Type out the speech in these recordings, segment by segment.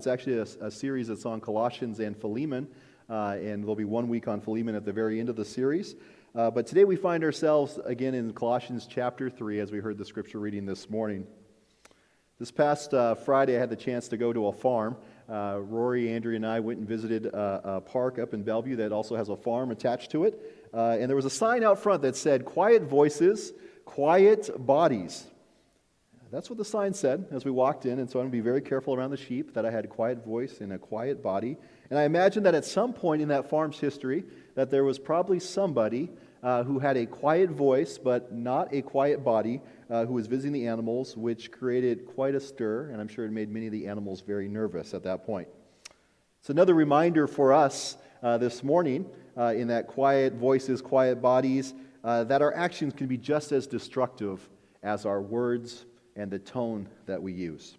It's actually a, a series that's on Colossians and Philemon, uh, and there'll be one week on Philemon at the very end of the series. Uh, but today we find ourselves again in Colossians chapter 3 as we heard the scripture reading this morning. This past uh, Friday, I had the chance to go to a farm. Uh, Rory, Andrea, and I went and visited a, park up in Bellevue that also has a farm attached to it. Uh, and there was a sign out front that said, Quiet voices, quiet bodies. That's what the sign said as we walked in, and so I'm going to be very careful around the sheep that I had a quiet voice and a quiet body. And I imagine that at some point in that farm's history, that there was probably somebody uh, who had a quiet voice but not a quiet body uh, who was visiting the animals, which created quite a stir, and I'm sure it made many of the animals very nervous at that point. It's another reminder for us uh, this morning uh, in that quiet voices, quiet bodies, uh, that our actions can be just as destructive as our words and the tone that we use.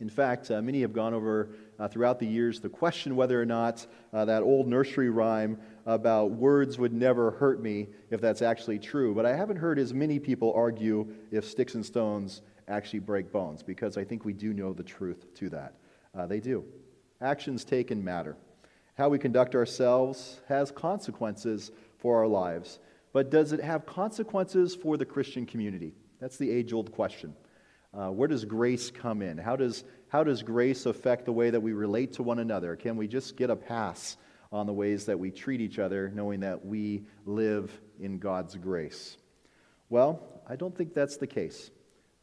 In fact, uh, many have gone over uh, throughout the years the question whether or not uh, that old nursery rhyme about words would never hurt me, if that's actually true. But I haven't heard as many people argue if sticks and stones actually break bones, because I think we do know the truth to that. Uh, they do. Actions taken matter. How we conduct ourselves has consequences for our lives. But does it have consequences for the Christian community? That's the age old question. Uh, where does grace come in? How does, how does grace affect the way that we relate to one another? Can we just get a pass on the ways that we treat each other, knowing that we live in God's grace? Well, I don't think that's the case.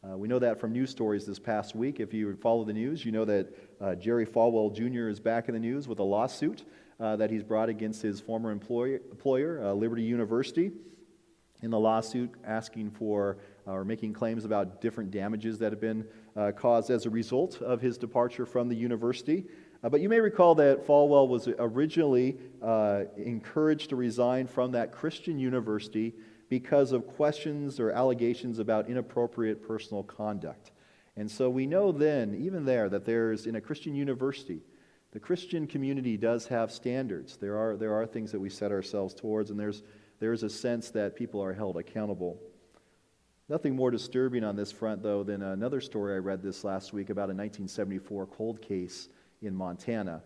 Uh, we know that from news stories this past week. If you follow the news, you know that uh, Jerry Falwell Jr. is back in the news with a lawsuit uh, that he's brought against his former employer, employer uh, Liberty University in the lawsuit asking for or making claims about different damages that have been uh, caused as a result of his departure from the university. Uh, but you may recall that Falwell was originally uh, encouraged to resign from that Christian university because of questions or allegations about inappropriate personal conduct. And so we know then, even there, that there's in a Christian university, the Christian community does have standards. There are, there are things that we set ourselves towards, and there's there is a sense that people are held accountable. Nothing more disturbing on this front, though, than another story I read this last week about a 1974 cold case in Montana.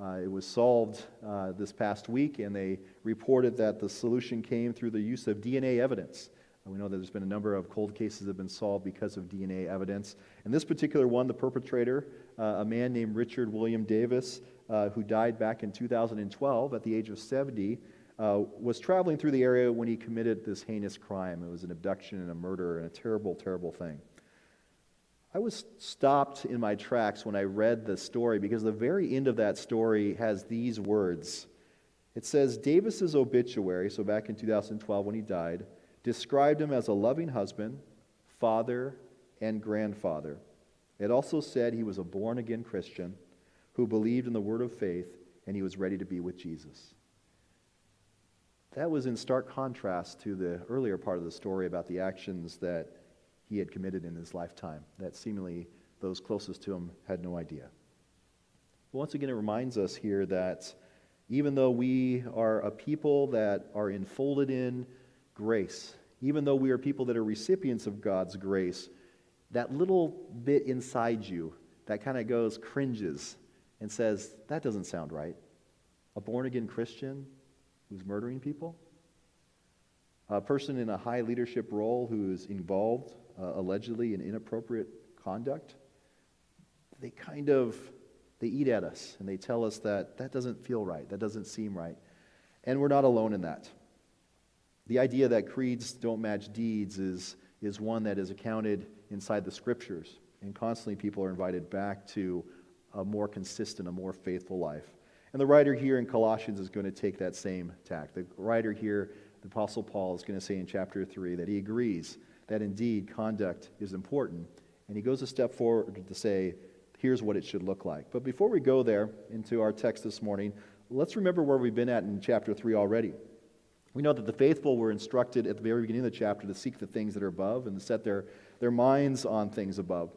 Uh, it was solved uh, this past week, and they reported that the solution came through the use of DNA evidence. we know that there's been a number of cold cases that have been solved because of DNA evidence. And this particular one, the perpetrator, uh, a man named Richard William Davis, uh, who died back in 2012 at the age of 70, uh, was traveling through the area when he committed this heinous crime. It was an abduction and a murder and a terrible, terrible thing. I was stopped in my tracks when I read the story because the very end of that story has these words. It says Davis's obituary, so back in 2012 when he died, described him as a loving husband, father, and grandfather. It also said he was a born again Christian who believed in the word of faith and he was ready to be with Jesus. That was in stark contrast to the earlier part of the story about the actions that he had committed in his lifetime, that seemingly those closest to him had no idea. But once again, it reminds us here that even though we are a people that are enfolded in grace, even though we are people that are recipients of God's grace, that little bit inside you that kind of goes, cringes, and says, That doesn't sound right. A born again Christian who's murdering people, a person in a high leadership role who is involved uh, allegedly in inappropriate conduct, they kind of they eat at us and they tell us that that doesn't feel right, that doesn't seem right. And we're not alone in that. The idea that creeds don't match deeds is, is one that is accounted inside the scriptures. And constantly people are invited back to a more consistent, a more faithful life. And the writer here in Colossians is going to take that same tack. The writer here, the Apostle Paul, is going to say in chapter 3 that he agrees that indeed conduct is important. And he goes a step forward to say, here's what it should look like. But before we go there into our text this morning, let's remember where we've been at in chapter 3 already. We know that the faithful were instructed at the very beginning of the chapter to seek the things that are above and to set their, their minds on things above.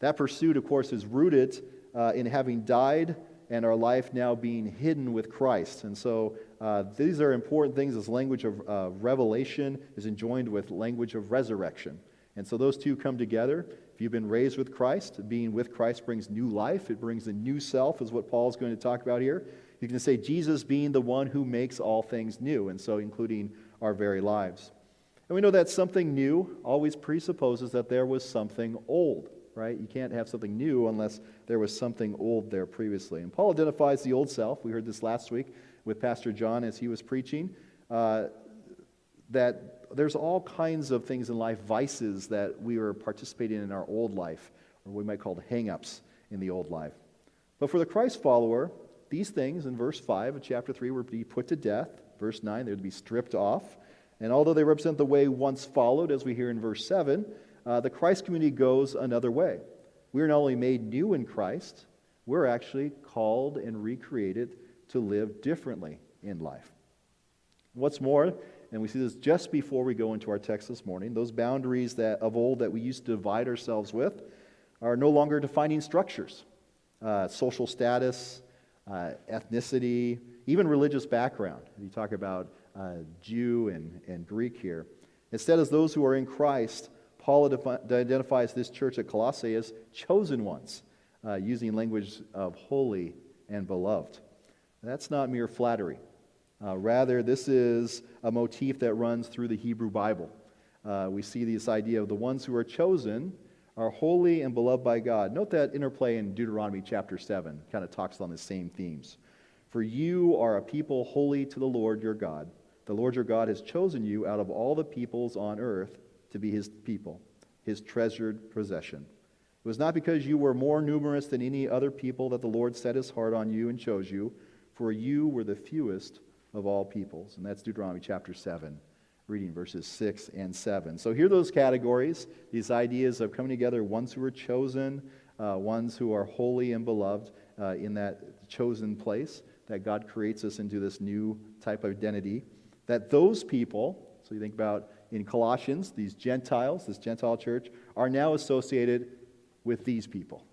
That pursuit, of course, is rooted uh, in having died and our life now being hidden with Christ. And so uh, these are important things. This language of uh, revelation is enjoined with language of resurrection. And so those two come together. If you've been raised with Christ, being with Christ brings new life. It brings a new self, is what Paul's going to talk about here. You can say Jesus being the one who makes all things new, and so including our very lives. And we know that something new always presupposes that there was something old, right? You can't have something new unless there was something old there previously. And Paul identifies the old self. We heard this last week with Pastor John as he was preaching. Uh, that there's all kinds of things in life, vices that we are participating in our old life, or we might call it hang-ups in the old life. But for the Christ follower, these things in verse 5 of chapter 3 were to be put to death. Verse 9, they would be stripped off. And although they represent the way once followed, as we hear in verse 7, uh, the Christ community goes another way. We are not only made new in Christ, we're actually called and recreated to live differently in life. What's more, and we see this just before we go into our text this morning, those boundaries that of old that we used to divide ourselves with are no longer defining structures. Uh, social status, uh, ethnicity, even religious background. You talk about uh, Jew and, and Greek here. Instead, as those who are in Christ, Paul identifies this church at Colossae as chosen ones, uh, using language of holy and beloved. That's not mere flattery. Uh, rather, this is a motif that runs through the Hebrew Bible. Uh, we see this idea of the ones who are chosen are holy and beloved by God. Note that interplay in Deuteronomy chapter 7 kind of talks on the same themes. For you are a people holy to the Lord your God. The Lord your God has chosen you out of all the peoples on earth to be his people, his treasured possession. It was not because you were more numerous than any other people that the Lord set his heart on you and chose you, for you were the fewest of all peoples. And that's Deuteronomy chapter 7, reading verses 6 and 7. So here are those categories, these ideas of coming together, ones who are chosen, uh, ones who are holy and beloved uh, in that chosen place, that God creates us into this new type of identity. That those people, so you think about in Colossians, these Gentiles, this Gentile church, are now associated with these people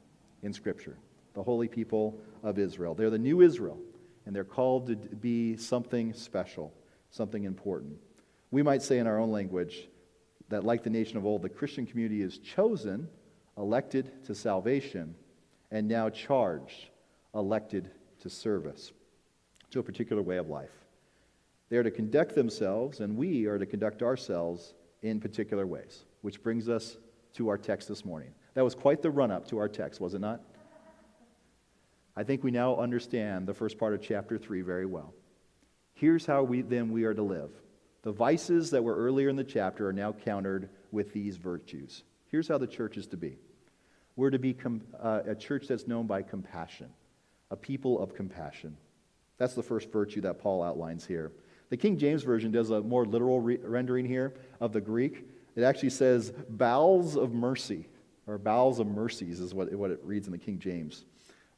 in Scripture, the holy people of Israel. They're the new Israel and they're called to be something special, something important. We might say in our own language that, like the nation of old, the Christian community is chosen, elected to salvation, and now charged, elected to service, to a particular way of life. They are to conduct themselves, and we are to conduct ourselves in particular ways, which brings us to our text this morning. That was quite the run up to our text, was it not? I think we now understand the first part of chapter 3 very well. Here's how we then we are to live. The vices that were earlier in the chapter are now countered with these virtues. Here's how the church is to be. We're to be com- uh, a church that's known by compassion, a people of compassion. That's the first virtue that Paul outlines here. The King James Version does a more literal re- rendering here of the Greek. It actually says bowels of mercy, or bowels of mercies is what, what it reads in the King James.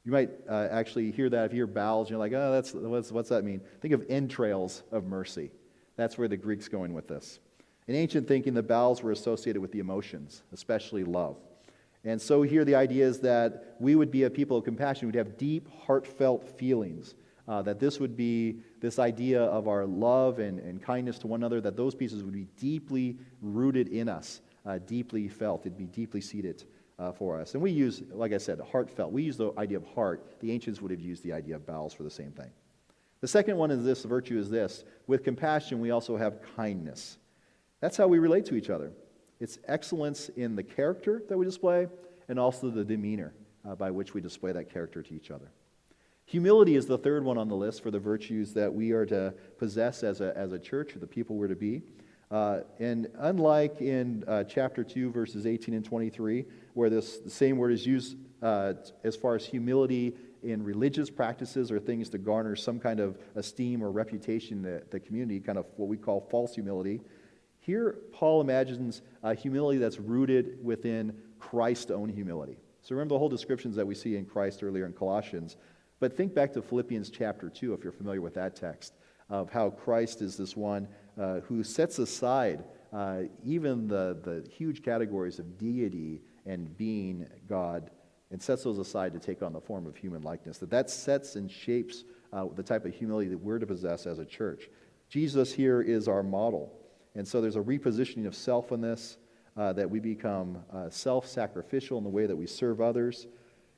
You might uh, actually hear that if you hear bowels, you're like, oh, that's, what's, what's that mean? Think of entrails of mercy. That's where the Greek's going with this. In ancient thinking, the bowels were associated with the emotions, especially love. And so here the idea is that we would be a people of compassion, we'd have deep, heartfelt feelings. Uh, that this would be this idea of our love and, and kindness to one another, that those pieces would be deeply rooted in us, uh, deeply felt, it'd be deeply seated uh, for us. And we use, like I said, heartfelt. We use the idea of heart. The ancients would have used the idea of bowels for the same thing. The second one is this virtue is this with compassion, we also have kindness. That's how we relate to each other. It's excellence in the character that we display and also the demeanor uh, by which we display that character to each other. Humility is the third one on the list for the virtues that we are to possess as a, as a church, or the people we're to be. Uh, and unlike in uh, chapter 2, verses 18 and 23, where this the same word is used uh, as far as humility in religious practices or things to garner some kind of esteem or reputation in the, the community, kind of what we call false humility. Here, Paul imagines a humility that's rooted within Christ's own humility. So remember the whole descriptions that we see in Christ earlier in Colossians. But think back to Philippians chapter 2, if you're familiar with that text, of how Christ is this one uh, who sets aside uh, even the, the huge categories of deity and being God and sets those aside to take on the form of human likeness. That that sets and shapes uh, the type of humility that we're to possess as a church. Jesus here is our model. And so there's a repositioning of self in this. uh, that we become uh, self sacrificial in the way that we serve others.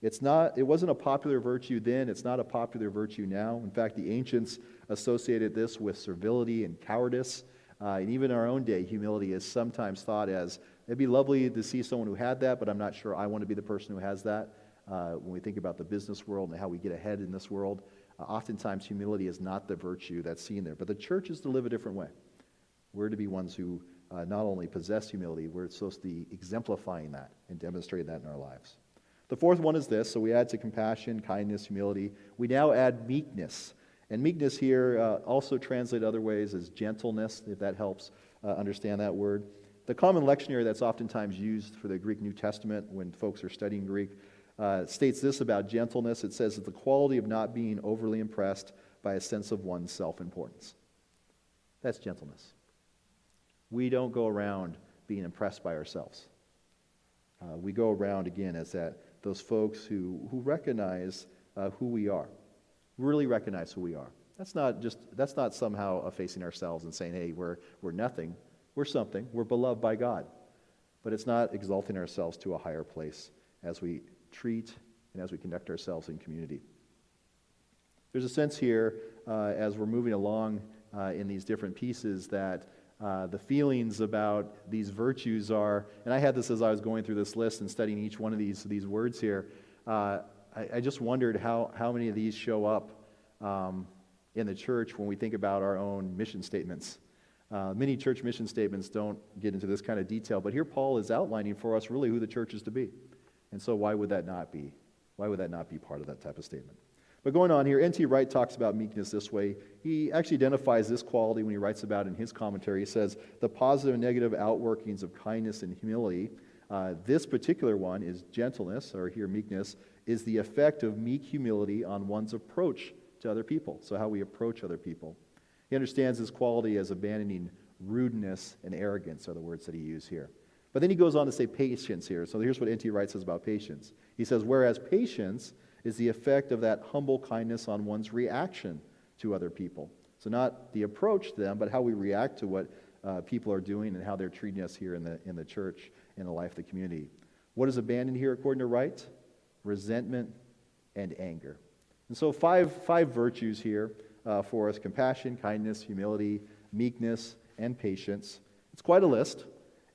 It's not, it wasn't a popular virtue then, it's not a popular virtue now. In fact, the ancients associated this with servility and cowardice. Uh, and even in our own day, humility is sometimes thought as it'd be lovely to see someone who had that, but I'm not sure I want to be the person who has that. Uh, when we think about the business world and how we get ahead in this world, uh, oftentimes humility is not the virtue that's seen there. But the church is to live a different way. We're to be ones who uh, not only possess humility, we're supposed to be exemplifying that and demonstrating that in our lives. The fourth one is this so we add to compassion, kindness, humility. We now add meekness. And meekness here uh, also translated other ways as gentleness, if that helps uh, understand that word. The common lectionary that's oftentimes used for the Greek New Testament when folks are studying Greek uh, states this about gentleness. It says that the quality of not being overly impressed by a sense of one's self importance. That's gentleness. We don't go around being impressed by ourselves. Uh, we go around again as that those folks who, who recognize uh, who we are really recognize who we are. That's not just that's not somehow effacing ourselves and saying, "Hey, we're we're nothing. We're something. We're beloved by God." But it's not exalting ourselves to a higher place as we treat and as we conduct ourselves in community. There's a sense here uh, as we're moving along uh, in these different pieces that uh, the feelings about these virtues are, and I had this as I was going through this list and studying each one of these, these words here. Uh, I, I, just wondered how, how many of these show up um, in the church when we think about our own mission statements. Uh, many church mission statements don't get into this kind of detail, but here Paul is outlining for us really who the church is to be. And so, why would that not be? Why would that not be part of that type of statement? But going on here, N.T. Wright talks about meekness this way. He actually identifies this quality when he writes about it in his commentary. He says, The positive and negative outworkings of kindness and humility. Uh, this particular one is gentleness, or here meekness, is the effect of meek humility on one's approach to other people. So, how we approach other people. He understands this quality as abandoning rudeness and arrogance, are the words that he uses here. But then he goes on to say patience here. So, here's what N.T. Wright says about patience. He says, Whereas patience is the effect of that humble kindness on one's reaction to other people. So, not the approach to them, but how we react to what uh, people are doing and how they're treating us here in the, in the church, in the life of the community. What is abandoned here, according to Wright? Resentment and anger. And so, five, five virtues here uh, for us compassion, kindness, humility, meekness, and patience. It's quite a list,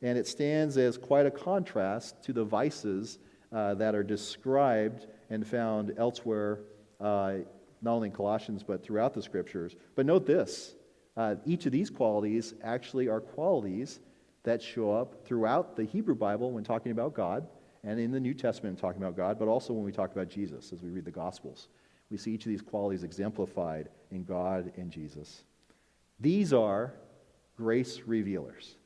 and it stands as quite a contrast to the vices uh, that are described and found elsewhere, uh, not only in Colossians, but throughout the scriptures. But note this uh, each of these qualities actually are qualities that show up throughout the Hebrew Bible when talking about God, and in the New Testament talking about God, but also when we talk about Jesus as we read the Gospels. We see each of these qualities exemplified in God and Jesus. These are grace revealers.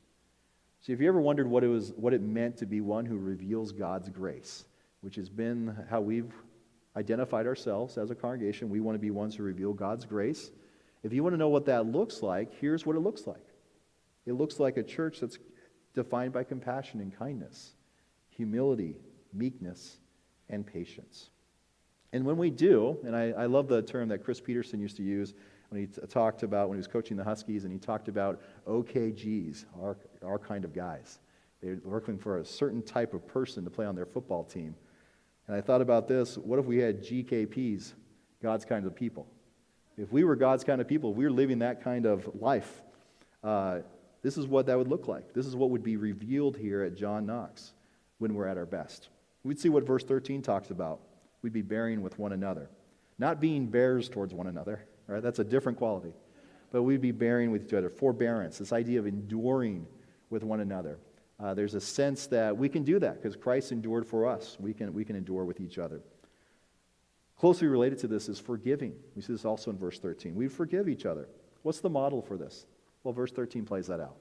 So, if you ever wondered what it, was, what it meant to be one who reveals God's grace, which has been how we've identified ourselves as a congregation. We want to be ones who reveal God's grace. If you want to know what that looks like, here's what it looks like it looks like a church that's defined by compassion and kindness, humility, meekness, and patience. And when we do, and I, I love the term that Chris Petersen used to use when he t- talked about when he was coaching the Huskies, and he talked about OKGs, our, our kind of guys. They're looking for a certain type of person to play on their football team. And I thought about this what if we had GKPs, God's kind of people? If we were God's kind of people, if we were living that kind of life, uh, this is what that would look like. This is what would be revealed here at John Knox when we're at our best. We'd see what verse 13 talks about. We'd be bearing with one another. Not being bears towards one another, right? That's a different quality. But we'd be bearing with each other. Forbearance, this idea of enduring with one another. Uh, there's a sense that we can do that because Christ endured for us. We can, we can endure with each other. Closely related to this is forgiving. We see this also in verse 13. We forgive each other. What's the model for this? Well, verse 13 plays that out.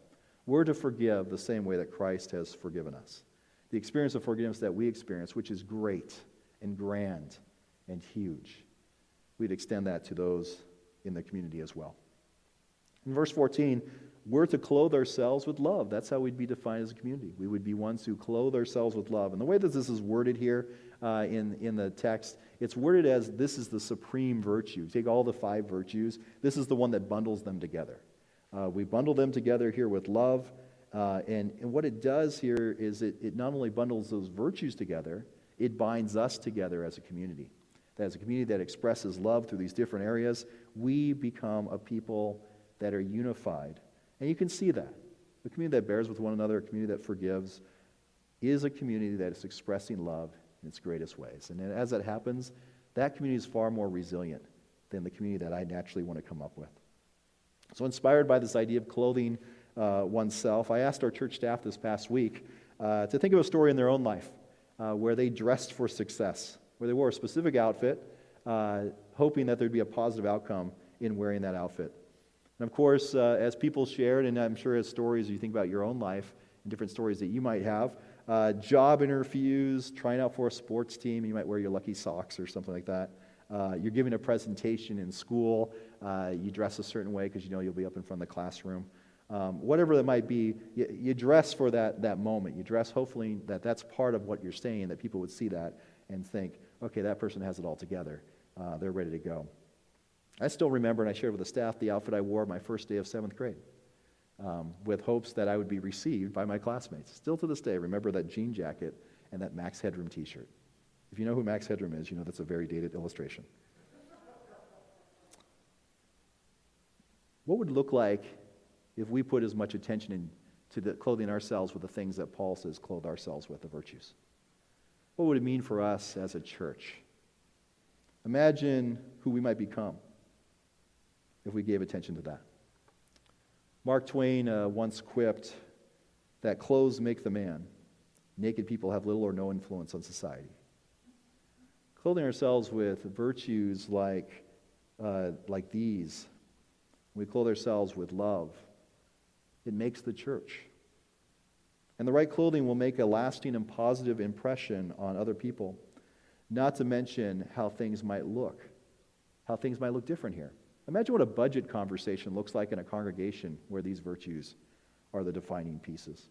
We're to forgive the same way that Christ has forgiven us. The experience of forgiveness that we experience, which is great and grand and huge, we'd extend that to those in the community as well. In verse 14, we're to clothe ourselves with love. That's how we'd be defined as a community. We would be ones who clothe ourselves with love. And the way that this is worded here uh, in, in the text, it's worded as this is the supreme virtue. Take all the five virtues, this is the one that bundles them together. Uh, we bundle them together here with love, Uh, and, and what it does here is it, it not only bundles those virtues together, it binds us together as a community. As a community that expresses love through these different areas, we become a people that are unified. And you can see that. A community that bears with one another, a community that forgives, is a community that is expressing love in its greatest ways. And as that happens, that community is far more resilient than the community that I naturally want to come up with. So, inspired by this idea of clothing uh, oneself, I asked our church staff this past week uh, to think of a story in their own life uh, where they dressed for success, where they wore a specific outfit, uh, hoping that there'd be a positive outcome in wearing that outfit. And of course, uh, as people shared, and I'm sure as stories you think about your own life and different stories that you might have, uh, job interviews, trying out for a sports team, you might wear your lucky socks or something like that. Uh, you're giving a presentation in school, uh, you dress a certain way because you know you'll be up in front of the classroom. Um, whatever that might be, you, you, dress for that, that moment. You dress hopefully that that's part of what you're saying, that people would see that and think, okay, that person has it all together. Uh, they're ready to go. I still remember, and I shared with the staff, the outfit I wore my first day of seventh grade. Um, with hopes that I would be received by my classmates. Still to this day, remember that jean jacket and that Max Headroom t shirt. If you know who Max Headroom is, you know that's a very dated illustration. What would it look like if we put as much attention in, to the clothing ourselves with the things that Paul says clothe ourselves with, the virtues? What would it mean for us as a church? Imagine who we might become if we gave attention to that. Mark Twain uh, once quipped that clothes make the man. Naked people have little or no influence on society. Clothing ourselves with virtues like, uh, like these, we clothe ourselves with love, it makes the church. And the right clothing will make a lasting and positive impression on other people, not to mention how things might look, how things might look different here. Imagine what a budget conversation looks like in a congregation where these virtues are the defining pieces.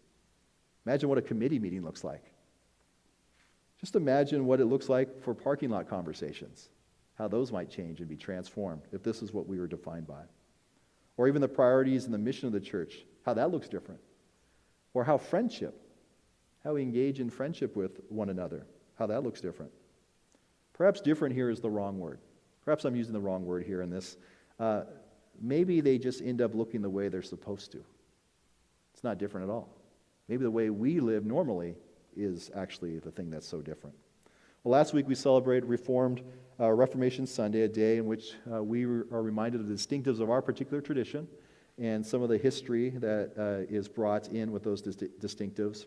Imagine what a committee meeting looks like. Just imagine what it looks like for parking lot conversations, how those might change and be transformed if this is what we were defined by. Or even the priorities and the mission of the church, how that looks different. Or how friendship, how we engage in friendship with one another, how that looks different. Perhaps different here is the wrong word. Perhaps I'm using the wrong word here in this. Uh, maybe they just end up looking the way they're supposed to. It's not different at all. Maybe the way we live normally is actually the thing that's so different. Well, last week we celebrated Reformed uh, Reformation Sunday, a day in which uh, we are reminded of the distinctives of our particular tradition and some of the history that uh, is brought in with those distinctives.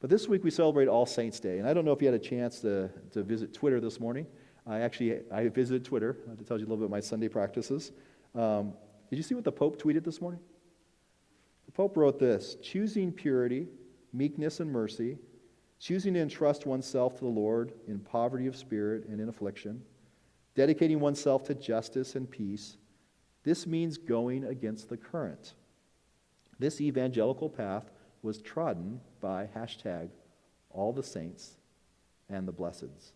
But this week we celebrate All Saints Day, and I don't know if you had a chance to, to visit Twitter this morning. I actually I visited Twitter to tell you a little bit of my Sunday practices. Um, did you see what the Pope tweeted this morning? The Pope wrote this choosing purity, meekness, and mercy, choosing to entrust oneself to the Lord in poverty of spirit and in affliction, dedicating oneself to justice and peace. This means going against the current. This evangelical path was trodden by hashtag all the saints and the blesseds.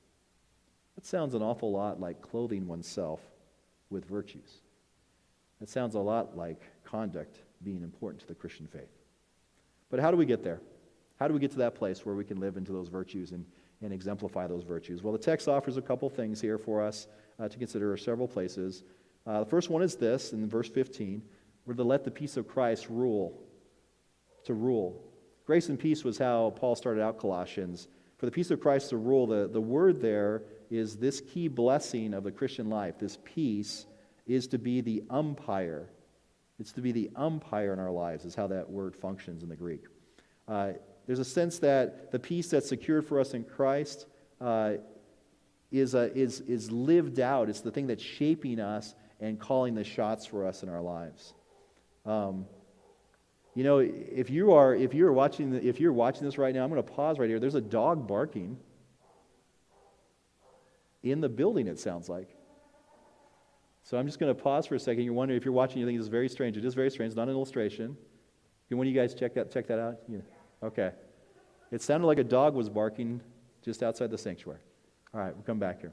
That sounds an awful lot like clothing oneself with virtues. It sounds a lot like conduct being important to the Christian faith. But how do we get there? How do we get to that place where we can live into those virtues and, and exemplify those virtues? Well, the text offers a couple things here for us uh, to consider, several places. Uh, the first one is this in verse 15 we're to let the peace of Christ rule, to rule. Grace and peace was how Paul started out Colossians. For the peace of Christ to rule, the, the word there is this key blessing of the Christian life, this peace, is to be the umpire. It's to be the umpire in our lives, is how that word functions in the Greek. Uh, there's a sense that the peace that's secured for us in Christ uh, is, a, is, is lived out. It's the thing that's shaping us and calling the shots for us in our lives. Um, you know, if you are if you're watching the, if you're watching this right now, I'm going to pause right here. There's a dog barking in the building, it sounds like. So I'm just going to pause for a second. You're wondering if you're watching, you think this is very strange. It is very strange. It's not an illustration. Can one of you guys check that, check that out? Yeah. Okay. It sounded like a dog was barking just outside the sanctuary. All right, we'll come back here.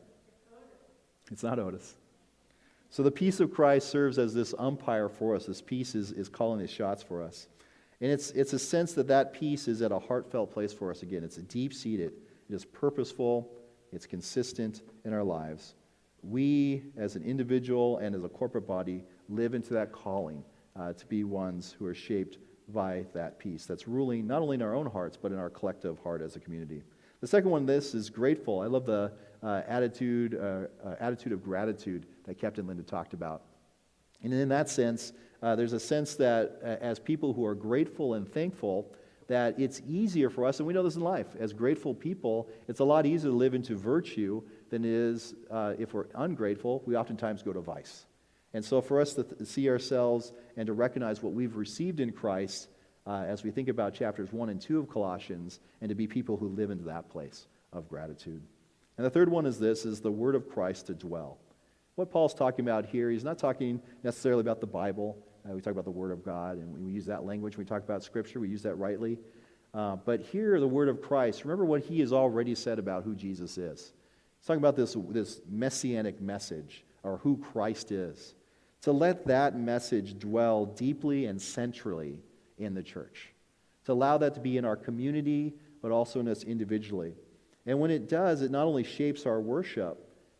It's not Otis. So the peace of Christ serves as this umpire for us. This peace is, is calling the shots for us. And it's, it's a sense that that peace is at a heartfelt place for us again. It's deep seated, it is purposeful, it's consistent in our lives. We, as an individual and as a corporate body, live into that calling uh, to be ones who are shaped by that peace that's ruling not only in our own hearts, but in our collective heart as a community. The second one, this is grateful. I love the uh, attitude, uh, uh, attitude of gratitude that Captain Linda talked about. And in that sense, uh, there's a sense that uh, as people who are grateful and thankful, that it's easier for us, and we know this in life, as grateful people, it's a lot easier to live into virtue than it is uh, if we're ungrateful. We oftentimes go to vice. And so, for us to th- see ourselves and to recognize what we've received in Christ uh, as we think about chapters 1 and 2 of Colossians, and to be people who live into that place of gratitude. And the third one is this is the word of Christ to dwell. What Paul's talking about here, he's not talking necessarily about the Bible. Uh, we talk about the Word of God, and we use that language we talk about Scripture. We use that rightly. Uh, but here, the Word of Christ, remember what he has already said about who Jesus is. He's talking about this, this messianic message, or who Christ is. To let that message dwell deeply and centrally in the church. To allow that to be in our community, but also in us individually. And when it does, it not only shapes our worship,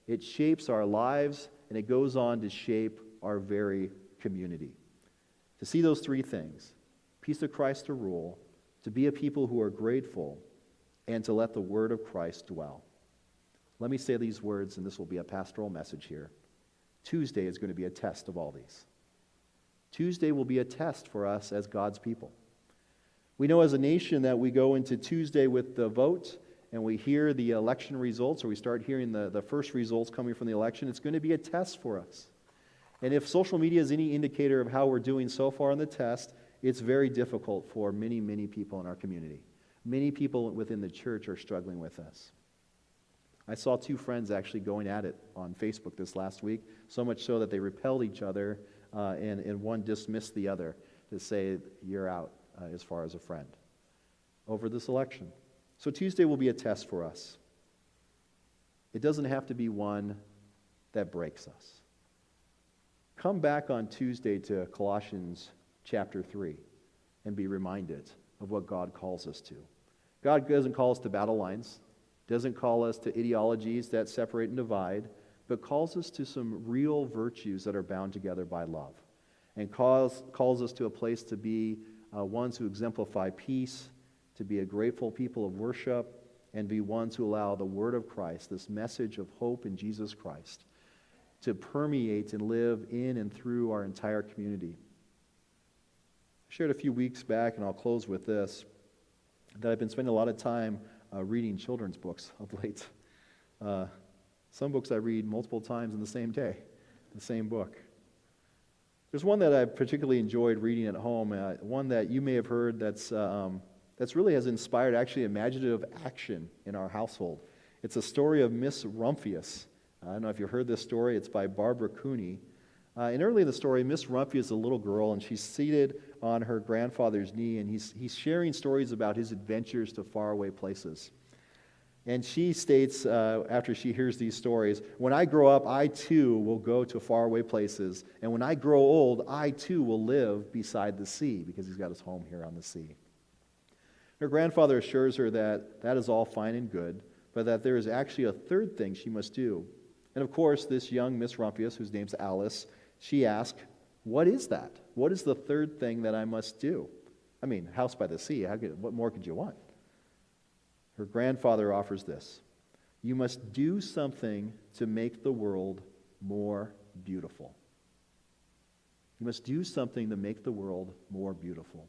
it shapes our lives, and it goes on to shape our very community. To see those three things peace of Christ to rule, to be a people who are grateful, and to let the word of Christ dwell. Let me say these words, and this will be a pastoral message here. Tuesday is going to be a test of all these. Tuesday will be a test for us as God's people. We know as a nation that we go into Tuesday with the vote and we hear the election results, or we start hearing the, the first results coming from the election, it's going to be a test for us. And if social media is any indicator of how we're doing so far on the test, it's very difficult for many, many people in our community. Many people within the church are struggling with this. I saw two friends actually going at it on Facebook this last week, so much so that they repelled each other, uh, and, and one dismissed the other to say, You're out uh, as far as a friend over this election. So Tuesday will be a test for us. It doesn't have to be one that breaks us. Come back on Tuesday to Colossians chapter 3 and be reminded of what God calls us to. God doesn't call us to battle lines, doesn't call us to ideologies that separate and divide, but calls us to some real virtues that are bound together by love. And calls, calls us to a place to be uh, ones who exemplify peace, to be a grateful people of worship, and be ones who allow the word of Christ, this message of hope in Jesus Christ, to permeate and live in and through our entire community. I shared a few weeks back, and I'll close with this, that I've been spending a lot of time uh, reading children's books of late. Uh, some books I read multiple times in the same day, the same book. There's one that I particularly enjoyed reading at home, uh, one that you may have heard that's, um, that's really has inspired actually imaginative action in our household. It's a story of Miss Rumphius. I don't know if you heard this story. It's by Barbara Cooney. Uh, and early in the story, Miss Rumphy is a little girl, and she's seated on her grandfather's knee, and he's, he's sharing stories about his adventures to faraway places. And she states, uh, after she hears these stories, When I grow up, I too will go to faraway places. And when I grow old, I too will live beside the sea, because he's got his home here on the sea. Her grandfather assures her that that is all fine and good, but that there is actually a third thing she must do. And of course, this young Miss Rumphius, whose name's Alice, she asks, What is that? What is the third thing that I must do? I mean, house by the sea, could, what more could you want? Her grandfather offers this You must do something to make the world more beautiful. You must do something to make the world more beautiful.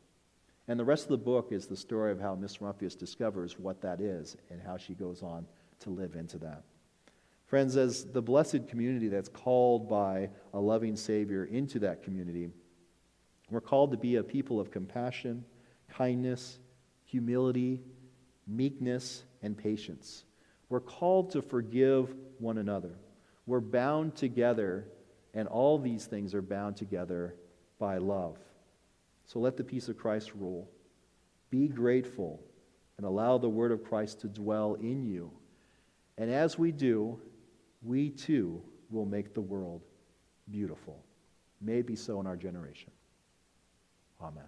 And the rest of the book is the story of how Miss Rumphius discovers what that is and how she goes on to live into that. Friends, as the blessed community that's called by a loving Savior into that community, we're called to be a people of compassion, kindness, humility, meekness, and patience. We're called to forgive one another. We're bound together, and all these things are bound together by love. So let the peace of Christ rule. Be grateful and allow the word of Christ to dwell in you. And as we do, we too will make the world beautiful. May be so in our generation. Amen.